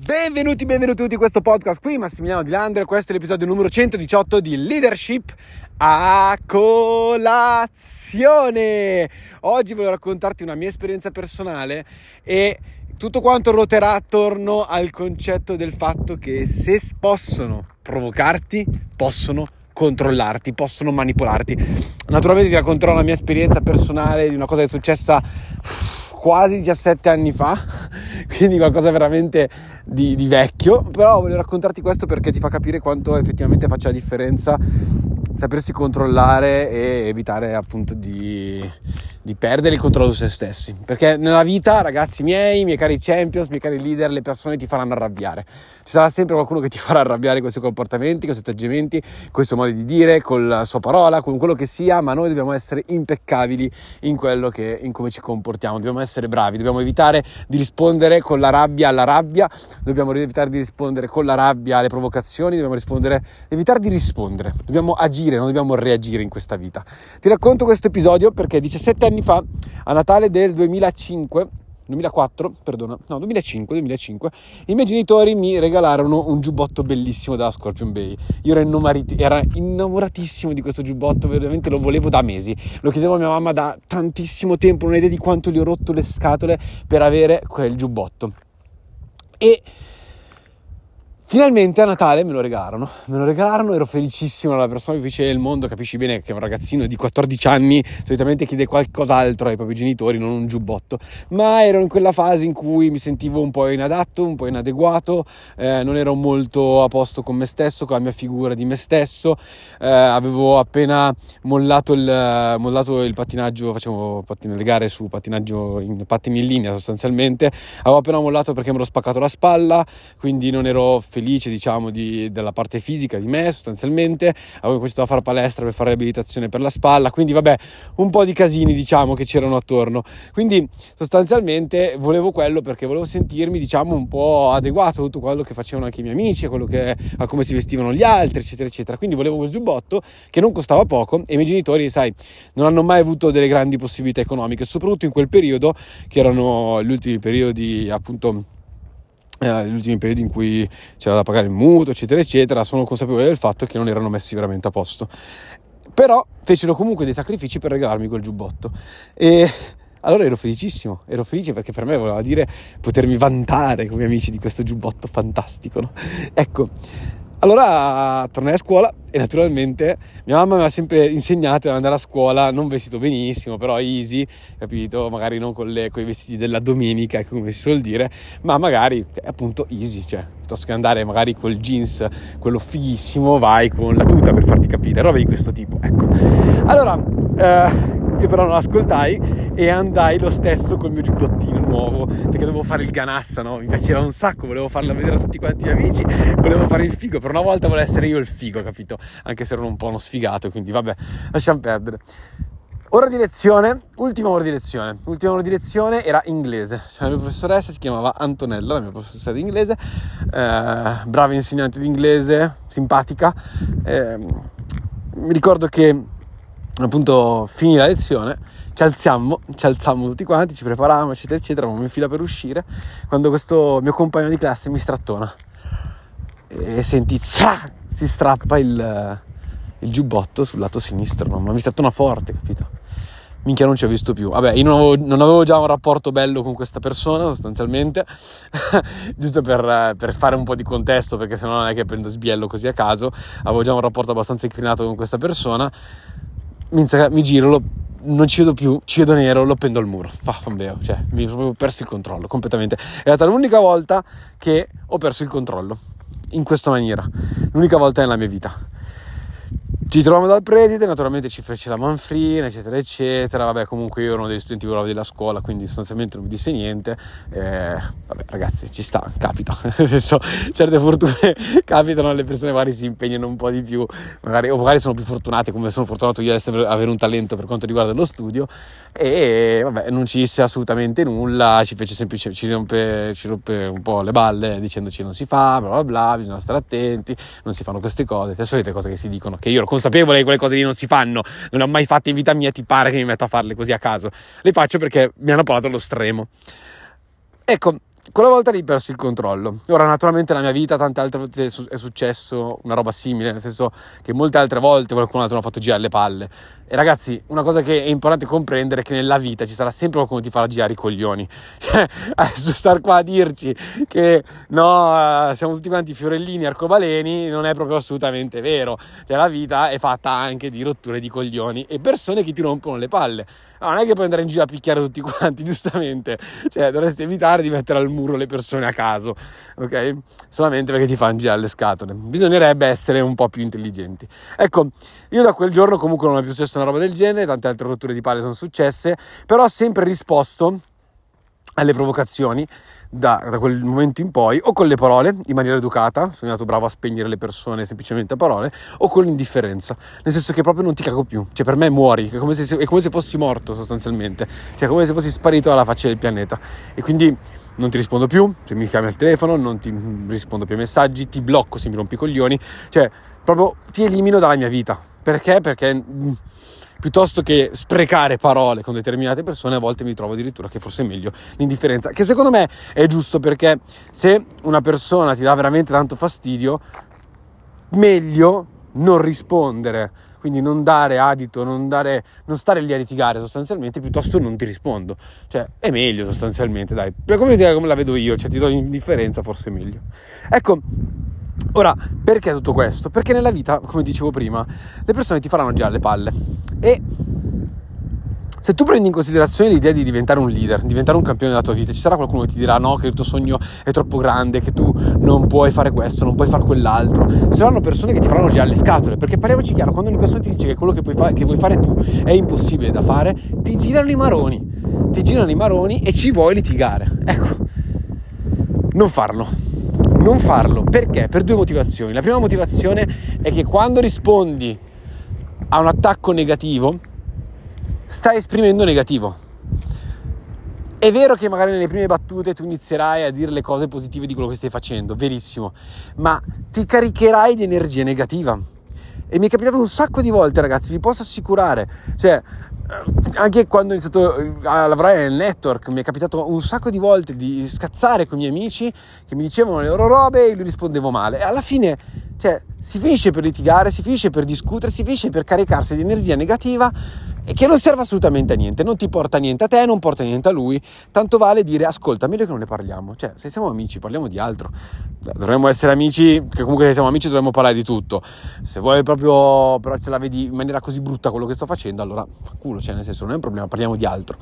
Benvenuti, benvenuti tutti in questo podcast qui, Massimiliano Di Landre, questo è l'episodio numero 118 di Leadership a colazione. Oggi voglio raccontarti una mia esperienza personale e tutto quanto ruoterà attorno al concetto del fatto che se possono provocarti, possono controllarti, possono manipolarti. Naturalmente ti racconterò la mia esperienza personale di una cosa che è successa quasi 17 anni fa, quindi qualcosa veramente di, di, vecchio, però voglio raccontarti questo perché ti fa capire quanto effettivamente faccia la differenza sapersi controllare e evitare appunto di, di perdere il controllo su se stessi. Perché nella vita, ragazzi miei, miei cari champions, miei cari leader, le persone ti faranno arrabbiare. Ci sarà sempre qualcuno che ti farà arrabbiare con i suoi comportamenti, con i suoi atteggiamenti, con i suoi modi di dire, con la sua parola, con quello che sia, ma noi dobbiamo essere impeccabili in quello che, in come ci comportiamo. Dobbiamo essere bravi, dobbiamo evitare di rispondere con la rabbia alla rabbia, dobbiamo evitare di rispondere con la rabbia alle provocazioni, dobbiamo rispondere, evitare di rispondere, dobbiamo agire, non dobbiamo reagire in questa vita. Ti racconto questo episodio perché 17 anni fa, a Natale del 2005, 2004, perdona, no, 2005, 2005, i miei genitori mi regalarono un giubbotto bellissimo dalla Scorpion Bay. Io ero, innamorat- ero innamoratissimo di questo giubbotto, veramente lo volevo da mesi. Lo chiedevo a mia mamma da tantissimo tempo, non hai idea di quanto gli ho rotto le scatole per avere quel giubbotto. E Finalmente a Natale me lo regalarono, me lo regalarono, ero felicissimo, la persona più felice del mondo, capisci bene che un ragazzino di 14 anni solitamente chiede qualcos'altro ai propri genitori, non un giubbotto, ma ero in quella fase in cui mi sentivo un po' inadatto, un po' inadeguato, eh, non ero molto a posto con me stesso, con la mia figura di me stesso, eh, avevo appena mollato il, mollato il pattinaggio, facevo pattin- le gare su pattinaggio in pattini in linea sostanzialmente, avevo appena mollato perché mi ero spaccato la spalla, quindi non ero felice felice diciamo di, della parte fisica di me sostanzialmente. Avevo cominciato a fare palestra per fare riabilitazione per la spalla quindi vabbè un po' di casini diciamo che c'erano attorno. Quindi sostanzialmente volevo quello perché volevo sentirmi diciamo un po' adeguato a tutto quello che facevano anche i miei amici a, che, a come si vestivano gli altri eccetera eccetera. Quindi volevo quel giubbotto che non costava poco e i miei genitori sai non hanno mai avuto delle grandi possibilità economiche soprattutto in quel periodo che erano gli ultimi periodi appunto eh, gli ultimi periodi in cui c'era da pagare il mutuo, eccetera, eccetera, sono consapevole del fatto che non erano messi veramente a posto. Però fecero comunque dei sacrifici per regalarmi quel giubbotto. E allora ero felicissimo, ero felice perché per me voleva dire potermi vantare come amici di questo giubbotto fantastico. No? Ecco, allora tornai a scuola e naturalmente mia mamma mi ha sempre insegnato ad andare a scuola non vestito benissimo, però easy, capito? Magari non con, le, con i vestiti della domenica, come si suol dire, ma magari appunto easy, cioè piuttosto che andare magari col jeans, quello fighissimo, vai con la tuta per farti capire, roba di questo tipo, ecco. Allora, eh, io però non ascoltai e andai lo stesso col mio giubbottino nuovo perché dovevo fare il ganassa, no? Mi piaceva un sacco, volevo farlo vedere a tutti quanti gli amici, volevo fare il figo, per una volta volevo essere io il figo, capito? Anche se ero un po' uno sfigato, quindi vabbè, lasciamo perdere. Ora di lezione, ultima ora di lezione. L'ultima ora di lezione era inglese. Cioè, la mia professoressa si chiamava Antonella, la mia professoressa di inglese, eh, brava insegnante di inglese, simpatica. Eh, mi ricordo che appunto finì la lezione, ci alziamo, ci alzammo tutti quanti, ci preparavamo, eccetera, eccetera, eravamo in fila per uscire, quando questo mio compagno di classe mi strattona e senti, zah, si strappa il, il, giubbotto sul lato sinistro, no? ma mi strattona forte, capito? Minchia non ci ho visto più. Vabbè, io non avevo, non avevo, già un rapporto bello con questa persona, sostanzialmente, giusto per, per, fare un po' di contesto, perché sennò non è che prendo sbiello così a caso, avevo già un rapporto abbastanza inclinato con questa persona Minza, mi giro, lo, non ci vedo più, ci vedo nero, lo pendo al muro. Vaffanbeo, cioè, mi ho perso il controllo completamente. È stata l'unica volta che ho perso il controllo in questa maniera. L'unica volta nella mia vita. Ci troviamo dal preside, naturalmente ci fece la manfrina, eccetera, eccetera. Vabbè, comunque io ero uno degli studenti bravi della scuola, quindi sostanzialmente non mi disse niente. Eh, vabbè, ragazzi, ci sta, capita. Adesso certe fortune capitano, le persone magari si impegnano un po' di più, magari, o magari sono più fortunate, come sono fortunato io ad avere un talento per quanto riguarda lo studio. E vabbè, non ci disse assolutamente nulla, ci fece semplicemente, ci rompe, ci rompe un po' le balle dicendoci non si fa, bla bla bla, bisogna stare attenti, non si fanno queste cose, le solite cose che si dicono, che io ero consapevole che quelle cose lì non si fanno, non le ho mai fatte in vita mia, ti pare che mi metto a farle così a caso. Le faccio perché mi hanno portato allo stremo. Ecco, quella volta lì persi il controllo. Ora, naturalmente, nella mia vita tante altre volte è successo una roba simile, nel senso che molte altre volte qualcun altro mi ha fatto girare le palle. E ragazzi, una cosa che è importante comprendere è che nella vita ci sarà sempre qualcuno che ti farà girare i coglioni. Cioè, adesso star qua a dirci che no, siamo tutti quanti fiorellini, arcobaleni, non è proprio assolutamente vero. Cioè, la vita è fatta anche di rotture di coglioni e persone che ti rompono le palle. No, non è che puoi andare in giro a picchiare tutti quanti, giustamente. Cioè, dovresti evitare di mettere al le persone a caso, ok? Solamente perché ti fanno girare le scatole. Bisognerebbe essere un po' più intelligenti. Ecco, io da quel giorno comunque non è più successo una roba del genere, tante altre rotture di palle sono successe, però ho sempre risposto alle provocazioni da, da, quel momento in poi, o con le parole in maniera educata, sono andato bravo a spegnere le persone semplicemente a parole, o con l'indifferenza, nel senso che proprio non ti cago più, cioè per me muori, è come se, è come se fossi morto sostanzialmente, cioè come se fossi sparito dalla faccia del pianeta. E quindi non ti rispondo più, se mi chiami al telefono, non ti rispondo più ai messaggi, ti blocco se mi rompi i coglioni, cioè proprio ti elimino dalla mia vita. Perché? Perché mm, piuttosto che sprecare parole con determinate persone, a volte mi trovo addirittura che forse è meglio l'indifferenza, che secondo me è giusto perché se una persona ti dà veramente tanto fastidio, meglio non rispondere, quindi non dare adito, non, dare, non stare lì a litigare sostanzialmente, piuttosto non ti rispondo. Cioè, è meglio sostanzialmente, dai. Come, come la vedo io, cioè ti do l'indifferenza, forse è meglio. Ecco, Ora, perché tutto questo? Perché nella vita, come dicevo prima, le persone ti faranno girare le palle. E se tu prendi in considerazione l'idea di diventare un leader, diventare un campione della tua vita, ci sarà qualcuno che ti dirà no, che il tuo sogno è troppo grande, che tu non puoi fare questo, non puoi fare quell'altro. Saranno persone che ti faranno girare le scatole, perché parliamoci chiaro, quando una persona ti dice che quello che, fa- che vuoi fare tu è impossibile da fare, ti girano i maroni, ti girano i maroni e ci vuoi litigare. Ecco, non farlo non farlo. Perché? Per due motivazioni. La prima motivazione è che quando rispondi a un attacco negativo, stai esprimendo negativo. È vero che magari nelle prime battute tu inizierai a dire le cose positive di quello che stai facendo, verissimo, ma ti caricherai di energia negativa. E mi è capitato un sacco di volte, ragazzi, vi posso assicurare. Cioè, anche quando ho iniziato a lavorare nel network mi è capitato un sacco di volte di scazzare con i miei amici che mi dicevano le loro robe e io rispondevo male e alla fine cioè, si finisce per litigare, si finisce per discutere, si finisce per caricarsi di energia negativa e che non serve assolutamente a niente, non ti porta niente a te, non porta niente a lui, tanto vale dire ascolta, meglio che non ne parliamo, cioè se siamo amici parliamo di altro, dovremmo essere amici, che comunque se siamo amici dovremmo parlare di tutto, se vuoi proprio però ce la vedi in maniera così brutta quello che sto facendo, allora culo, cioè nel senso non è un problema, parliamo di altro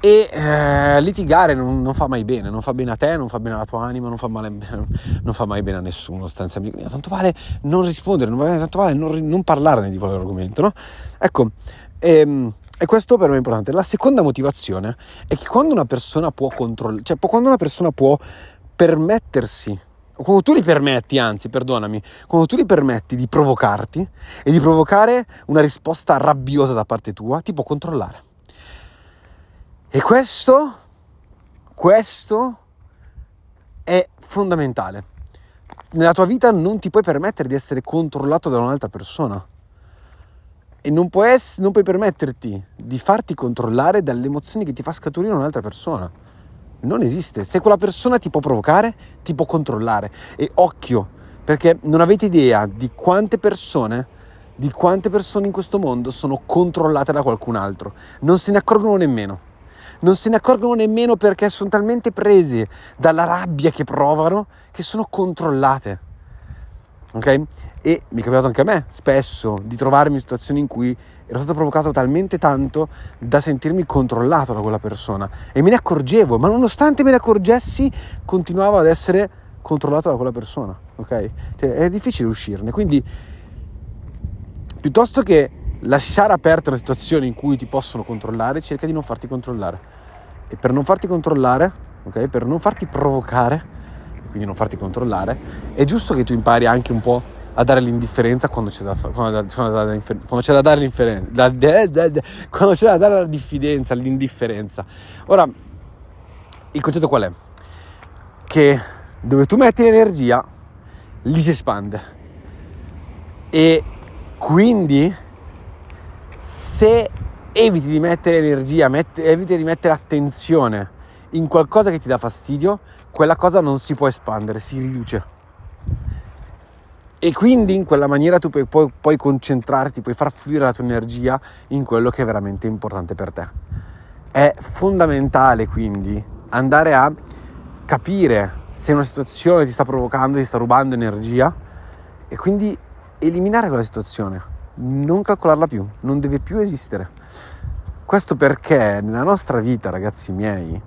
e eh, litigare non, non, fa mai bene, non fa bene a te, non fa bene alla tua anima, non fa, male, non fa mai bene a nessuno, sostanzialmente. Tanto vale non rispondere, non tanto vale non, non parlarne di quell'argomento, no? Ecco, ehm, e questo per me è importante. La seconda motivazione è che quando una persona può controllare, cioè quando una persona può permettersi, quando tu gli permetti, anzi, perdonami, quando tu gli permetti di provocarti e di provocare una risposta rabbiosa da parte tua, ti può controllare. E questo, questo è fondamentale. Nella tua vita non ti puoi permettere di essere controllato da un'altra persona. E non puoi, essere, non puoi permetterti di farti controllare dalle emozioni che ti fa scaturire un'altra persona. Non esiste. Se quella persona ti può provocare, ti può controllare. E occhio, perché non avete idea di quante persone, di quante persone in questo mondo sono controllate da qualcun altro. Non se ne accorgono nemmeno non se ne accorgono nemmeno perché sono talmente presi dalla rabbia che provano che sono controllate. Ok? E mi è capitato anche a me spesso di trovarmi in situazioni in cui ero stato provocato talmente tanto da sentirmi controllato da quella persona e me ne accorgevo, ma nonostante me ne accorgessi, continuavo ad essere controllato da quella persona. Ok? Cioè, è difficile uscirne. Quindi, piuttosto che lasciare aperta una situazione in cui ti possono controllare, cerca di non farti controllare. E per non farti controllare, ok? Per non farti provocare, quindi non farti controllare, è giusto che tu impari anche un po' a dare l'indifferenza quando c'è da, quando, quando c'è da dare l'indifferenza, quando c'è da dare la diffidenza, l'indifferenza. Ora, il concetto qual è? Che dove tu metti l'energia, lì si espande. E quindi se eviti di mettere energia, met- eviti di mettere attenzione in qualcosa che ti dà fastidio, quella cosa non si può espandere, si riduce. E quindi in quella maniera tu puoi, puoi, puoi, concentrarti, puoi far fluire la tua energia in quello che è veramente importante per te. È fondamentale quindi andare a capire se una situazione ti sta provocando, ti sta rubando energia e quindi eliminare quella situazione, non calcolarla più, non deve più esistere. Questo perché nella nostra vita, ragazzi miei,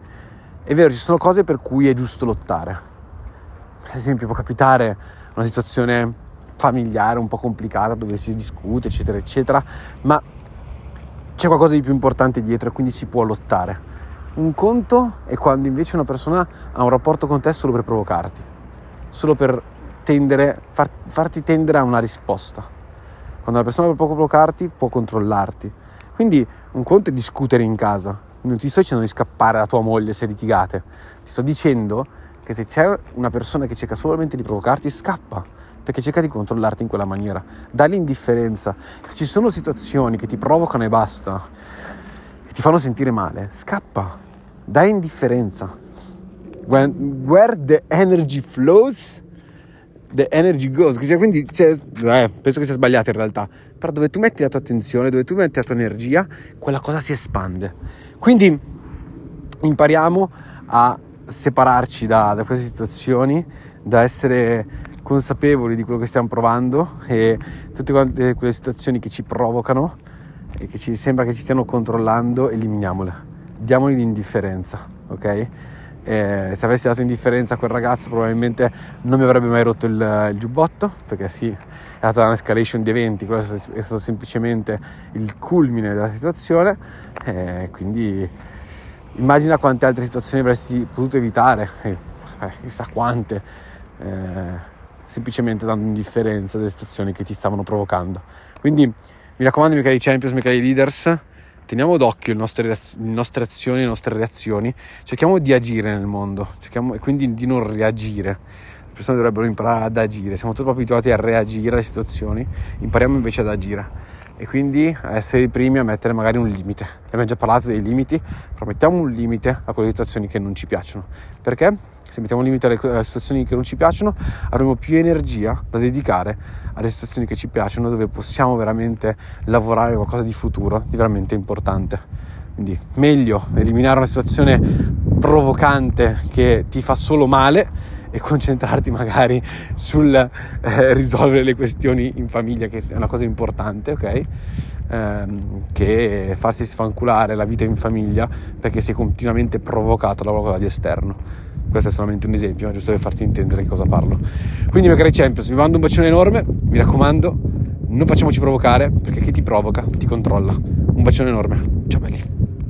è vero, ci sono cose per cui è giusto lottare. Per esempio, può capitare una situazione familiare un po' complicata dove si discute, eccetera, eccetera, ma c'è qualcosa di più importante dietro e quindi si può lottare. Un conto è quando invece una persona ha un rapporto con te solo per provocarti, solo per tendere, far, farti tendere a una risposta. Quando una persona può provocarti, può controllarti. Quindi un conto è discutere in casa. Non ti sto dicendo di scappare da tua moglie se litigate. Ti sto dicendo che se c'è una persona che cerca solamente di provocarti, scappa perché cerca di controllarti in quella maniera. Dà l'indifferenza. Se ci sono situazioni che ti provocano e basta, e ti fanno sentire male, scappa. Dai indifferenza. When, where the energy flows, the energy goes. Cioè, quindi cioè, eh, penso che sia sbagliato in realtà. Però dove tu metti la tua attenzione, dove tu metti la tua energia, quella cosa si espande. Quindi impariamo a separarci da, da queste situazioni, da essere consapevoli di quello che stiamo provando e tutte quante quelle situazioni che ci provocano e che ci sembra che ci stiano controllando, eliminiamole. Diamogli l'indifferenza, ok? Eh, se avessi dato indifferenza a quel ragazzo probabilmente non mi avrebbe mai rotto il, il giubbotto perché sì, è stata un'escalation di eventi, quello è stato semplicemente il culmine della situazione eh, quindi immagina quante altre situazioni avresti potuto evitare, eh, chissà quante eh, semplicemente dando indifferenza delle situazioni che ti stavano provocando. Quindi mi raccomando, miei cari champions, miei cari leaders, teniamo d'occhio le nostre, le nostre azioni, le nostre reazioni, cerchiamo di agire nel mondo cerchiamo, e quindi di non reagire. Le persone dovrebbero imparare ad agire, siamo troppo abituati a reagire alle situazioni, impariamo invece ad agire e quindi a essere i primi a mettere magari un limite. Abbiamo già parlato dei limiti, però mettiamo un limite a quelle situazioni che non ci piacciono. Perché? Se mettiamo un limite alle, alle situazioni che non ci piacciono, avremo più energia da dedicare alle situazioni che ci piacciono, dove possiamo veramente lavorare qualcosa di futuro, di veramente importante. Quindi meglio eliminare una situazione provocante che ti fa solo male e concentrarti magari sul eh, risolvere le questioni in famiglia, che è una cosa importante, ok? Ehm, che farsi sfanculare la vita in famiglia perché sei continuamente provocato da qualcosa di esterno. Questo è solamente un esempio, ma giusto per farti intendere di cosa parlo. Quindi, miei cari Champions, vi mando un bacione enorme, mi raccomando, non facciamoci provocare perché chi ti provoca ti controlla. Un bacione enorme, ciao belli.